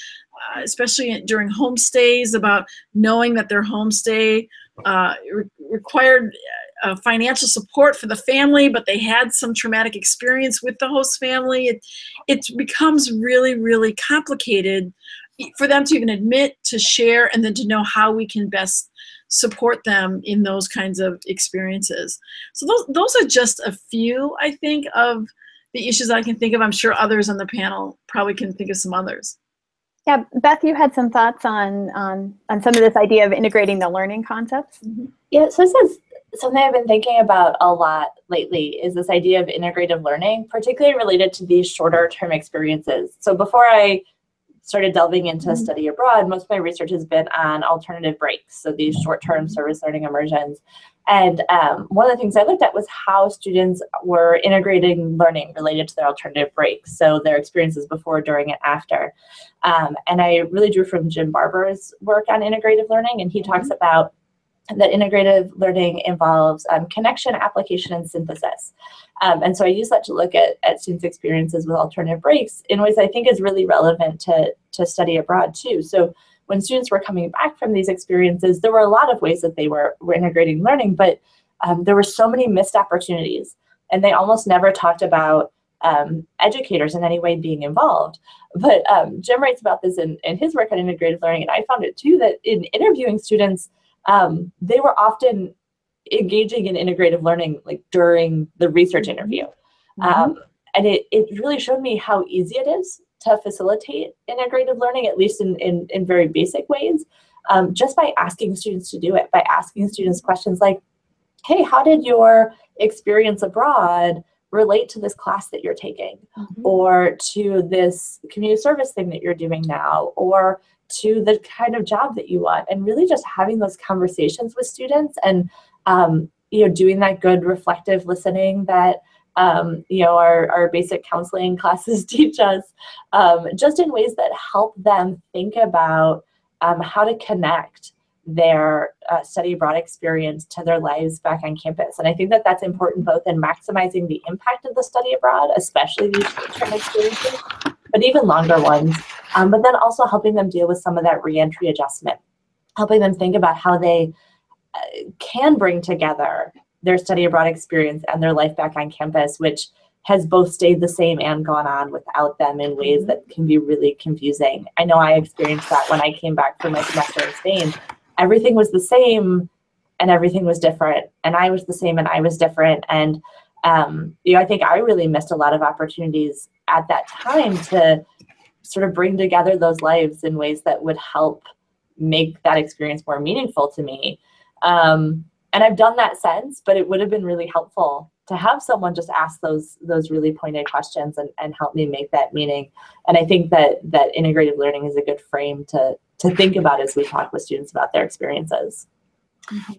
S4: uh, especially during homestays about knowing that their homestay uh, re- required uh, financial support for the family, but they had some traumatic experience with the host family. It, it becomes really, really complicated for them to even admit, to share, and then to know how we can best support them in those kinds of experiences. So those those are just a few, I think, of the issues I can think of. I'm sure others on the panel probably can think of some others.
S1: Yeah, Beth, you had some thoughts on on on some of this idea of integrating the learning concepts.
S5: Mm-hmm. Yeah, so this is something I've been thinking about a lot lately. Is this idea of integrative learning, particularly related to these shorter term experiences. So before I started delving into mm-hmm. study abroad, most of my research has been on alternative breaks, so these short-term mm-hmm. service learning immersions. And um, one of the things I looked at was how students were integrating learning related to their alternative breaks, so their experiences before, during, and after. Um, and I really drew from Jim Barber's work on integrative learning, and he talks mm-hmm. about that integrative learning involves um, connection, application, and synthesis. Um, and so I use that to look at, at students' experiences with alternative breaks in ways I think is really relevant to, to study abroad too. So when students were coming back from these experiences, there were a lot of ways that they were, were integrating learning, but um, there were so many missed opportunities. And they almost never talked about um, educators in any way being involved. But um, Jim writes about this in, in his work on integrative learning, and I found it too that in interviewing students, um, they were often engaging in integrative learning like during the research mm-hmm. interview. Mm-hmm. Um, and it, it really showed me how easy it is to facilitate integrative learning, at least in, in, in very basic ways, um, just by asking students to do it, by asking students questions like, hey, how did your experience abroad relate to this class that you're taking mm-hmm. or to this community service thing that you're doing now or to the kind of job that you want and really just having those conversations with students and um, you know doing that good reflective listening that um, you know our, our basic counseling classes teach us um, just in ways that help them think about um, how to connect their uh, study abroad experience to their lives back on campus. And I think that that's important both in maximizing the impact of the study abroad, especially these short-term experiences, but even longer ones. Um, but then also helping them deal with some of that reentry adjustment, helping them think about how they uh, can bring together their study abroad experience and their life back on campus, which has both stayed the same and gone on without them in ways that can be really confusing. I know I experienced that when I came back from my semester in Spain. Everything was the same and everything was different. And I was the same and I was different. And um, you know, I think I really missed a lot of opportunities at that time to sort of bring together those lives in ways that would help make that experience more meaningful to me. Um, and I've done that since, but it would have been really helpful to have someone just ask those those really pointed questions and, and help me make that meaning. And I think that that integrative learning is a good frame to to think about as we talk with students about their experiences.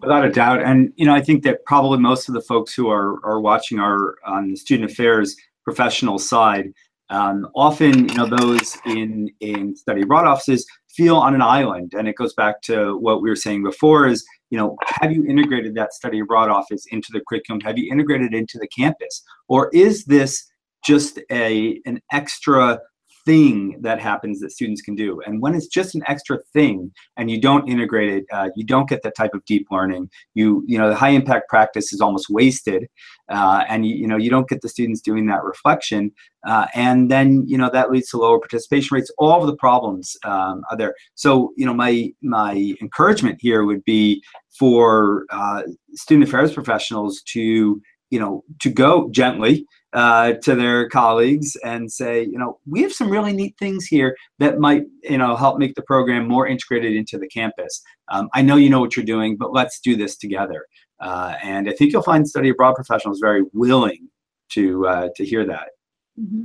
S3: Without a doubt, and you know, I think that probably most of the folks who are are watching are on the student affairs professional side. Um, often, you know, those in in study abroad offices feel on an island, and it goes back to what we were saying before: is you know, have you integrated that study abroad office into the curriculum? Have you integrated it into the campus, or is this just a an extra thing that happens that students can do. And when it's just an extra thing and you don't integrate it, uh, you don't get that type of deep learning. You, you know, the high impact practice is almost wasted. Uh, and you, you know, you don't get the students doing that reflection. Uh, and then, you know, that leads to lower participation rates. All of the problems um, are there. So, you know, my, my encouragement here would be for uh, student affairs professionals to, you know, to go gently uh, to their colleagues and say, you know, we have some really neat things here that might, you know, help make the program more integrated into the campus. Um, I know you know what you're doing, but let's do this together. Uh, and I think you'll find study abroad professionals very willing to uh, to hear that.
S4: Mm-hmm.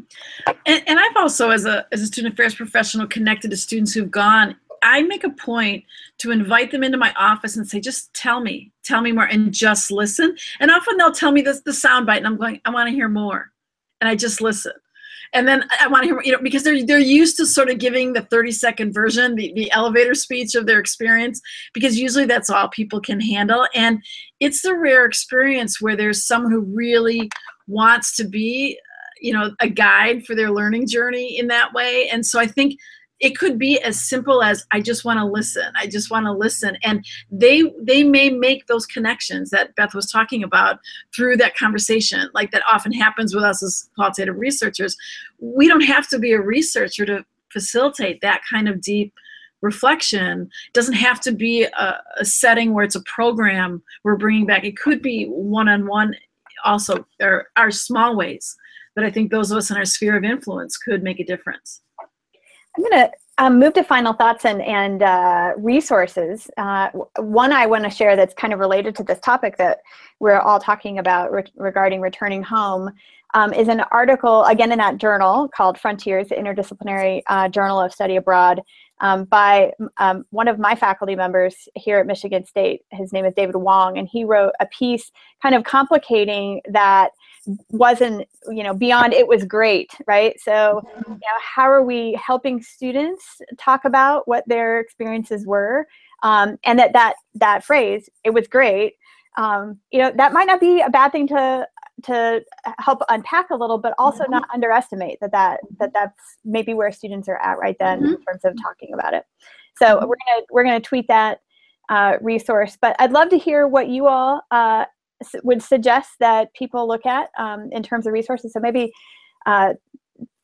S4: And, and I've also, as a as a student affairs professional, connected to students who've gone I make a point to invite them into my office and say, just tell me, tell me more, and just listen. And often they'll tell me this the soundbite, and I'm going, I want to hear more. and I just listen. And then I want to hear, you know, because they're they're used to sort of giving the 30 second version, the, the elevator speech of their experience, because usually that's all people can handle. And it's the rare experience where there's someone who really wants to be, uh, you know, a guide for their learning journey in that way. And so I think it could be as simple as i just want to listen i just want to listen. And they they may make those connections that beth was talking about through that conversation like that often happens with us as qualitative researchers. We don't have to be a researcher to facilitate that kind of deep reflection. It doesn't have to be a, a setting where it's a program we're bringing back. It could be one-on-one also there are small ways but i think those of us in our sphere of influence could make a difference
S1: I'm going to um, move to final thoughts and, and uh, resources. Uh, one I want to share that's kind of related to this topic that we're all talking about re regarding returning home um, is an article, again in that journal called Frontiers, the Interdisciplinary uh, Journal of Study Abroad, um, by um, one of my faculty members here at Michigan State. His name is David Wong, and he wrote a piece kind of complicating that wasn't you know beyond it was great right so you know how are we helping students talk about what their experiences were um, and that that that phrase it was great um, you know that might not be a bad thing to to help unpack a little but also mm-hmm. not underestimate that that that that's maybe where students are at right then mm-hmm. in terms of talking about it so mm-hmm. we're gonna we're gonna tweet that uh, resource but i'd love to hear what you all uh, would suggest that people look at um, in terms of resources. So maybe uh,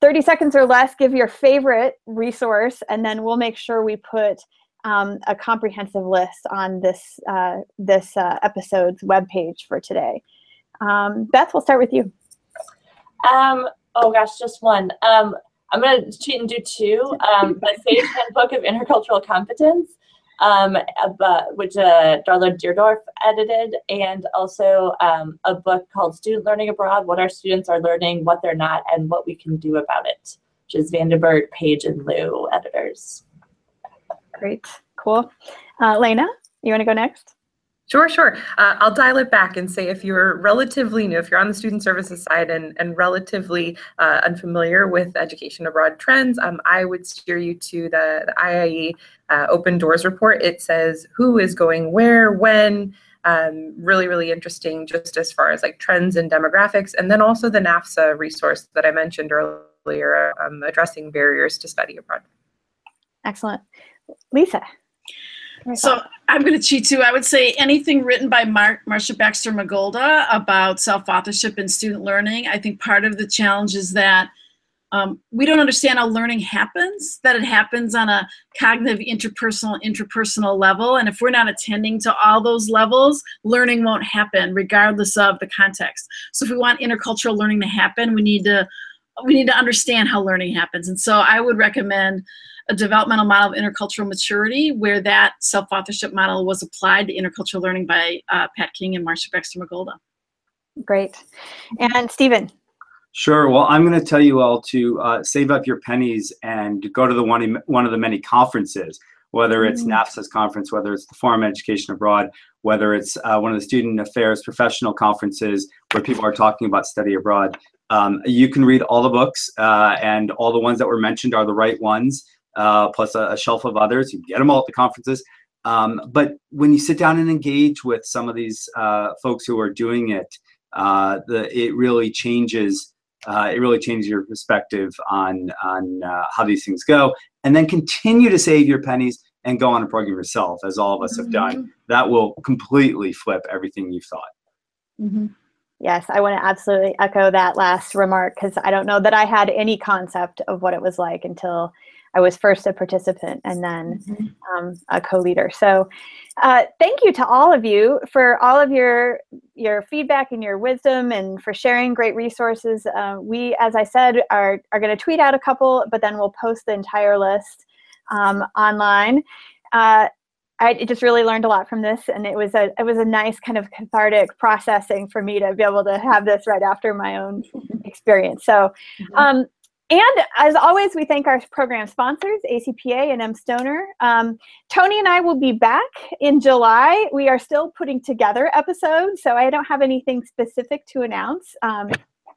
S1: 30 seconds or less, give your favorite resource, and then we'll make sure we put um, a comprehensive list on this uh, this uh, episode's webpage for today. Um, Beth, we'll start with you.
S5: Um, oh gosh, just one. Um, I'm going to cheat and do two. Um, the Sage Handbook of Intercultural Competence um, but, which uh, Darla Deardorff edited, and also um, a book called Student Learning Abroad, What Our Students Are Learning, What They're Not, and What We Can Do About It, which is Vandenberg, Paige, and Lou editors.
S1: Great, cool. Uh, Lena, you want to go next?
S2: Sure, sure. Uh, I'll dial it back and say if you're relatively new, if you're on the student services side and, and relatively uh, unfamiliar with education abroad trends, um, I would steer you to the, the IIE uh, Open Doors report. It says who is going where, when, um, really, really interesting just as far as like trends and demographics. And then also the NAFSA resource that I mentioned earlier, um, addressing barriers to study abroad.
S1: Excellent. Lisa.
S4: So I'm going to cheat too. I would say anything written by Mar- Marcia Baxter Magolda about self-authorship and student learning. I think part of the challenge is that um, we don't understand how learning happens, that it happens on a cognitive, interpersonal, interpersonal level. And if we're not attending to all those levels, learning won't happen regardless of the context. So if we want intercultural learning to happen, we need to we need to understand how learning happens. And so I would recommend a developmental model of intercultural maturity where that self-authorship model was applied to intercultural learning by uh, Pat King and Marcia Baxter Magolda.
S1: Great. And Stephen.
S3: Sure. Well, I'm going to tell you all to uh, save up your pennies and go to the one, one of the many conferences, whether it's mm. NAFSA's conference, whether it's the Forum Education Abroad, whether it's uh, one of the Student Affairs professional conferences where people are talking about study abroad. Um, you can read all the books, uh, and all the ones that were mentioned are the right ones uh, plus a, a, shelf of others. You get them all at the conferences. Um, but when you sit down and engage with some of these uh, folks who are doing it, uh, the it really changes. Uh, it really changes your perspective on on uh, how these things go, and then continue to save your pennies and go on a program yourself, as all of us mm-hmm. have done. Mm-hmm. That will completely flip everything you've thought.
S1: Mm-hmm. Yes, I want to absolutely echo that last remark because I don't know that I had any concept of what it was like until I was first a participant and then mm-hmm. um, a co-leader. So uh, thank you to all of you for all of your your feedback and your wisdom and for sharing great resources. Uh, we, as I said, are, are going to tweet out a couple, but then we'll post the entire list um, online. Uh, I just really learned a lot from this, and it was a it was a nice kind of cathartic processing for me to be able to have this right after my own experience. So, um, and as always, we thank our program sponsors, ACPA and M. Stoner. Um, Tony and I will be back in July. We are still putting together episodes, so I don't have anything specific to announce. Um,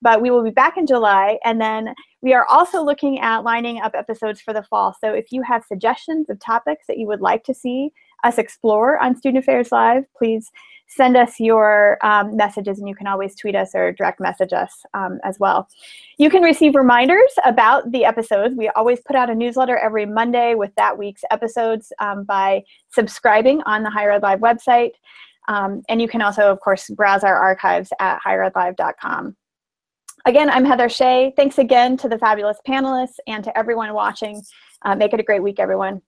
S1: but we will be back in July. And then we are also looking at lining up episodes for the fall. So if you have suggestions of topics that you would like to see us explore on Student Affairs Live, please send us your um, messages and you can always tweet us or direct message us um, as well. You can receive reminders about the episodes. We always put out a newsletter every Monday with that week's episodes um, by subscribing on the Higher Ed Live website. Um, and you can also, of course, browse our archives at higheredlive.com. Again, I'm Heather Shea. Thanks again to the fabulous panelists and to everyone watching. Uh, make it a great week, everyone.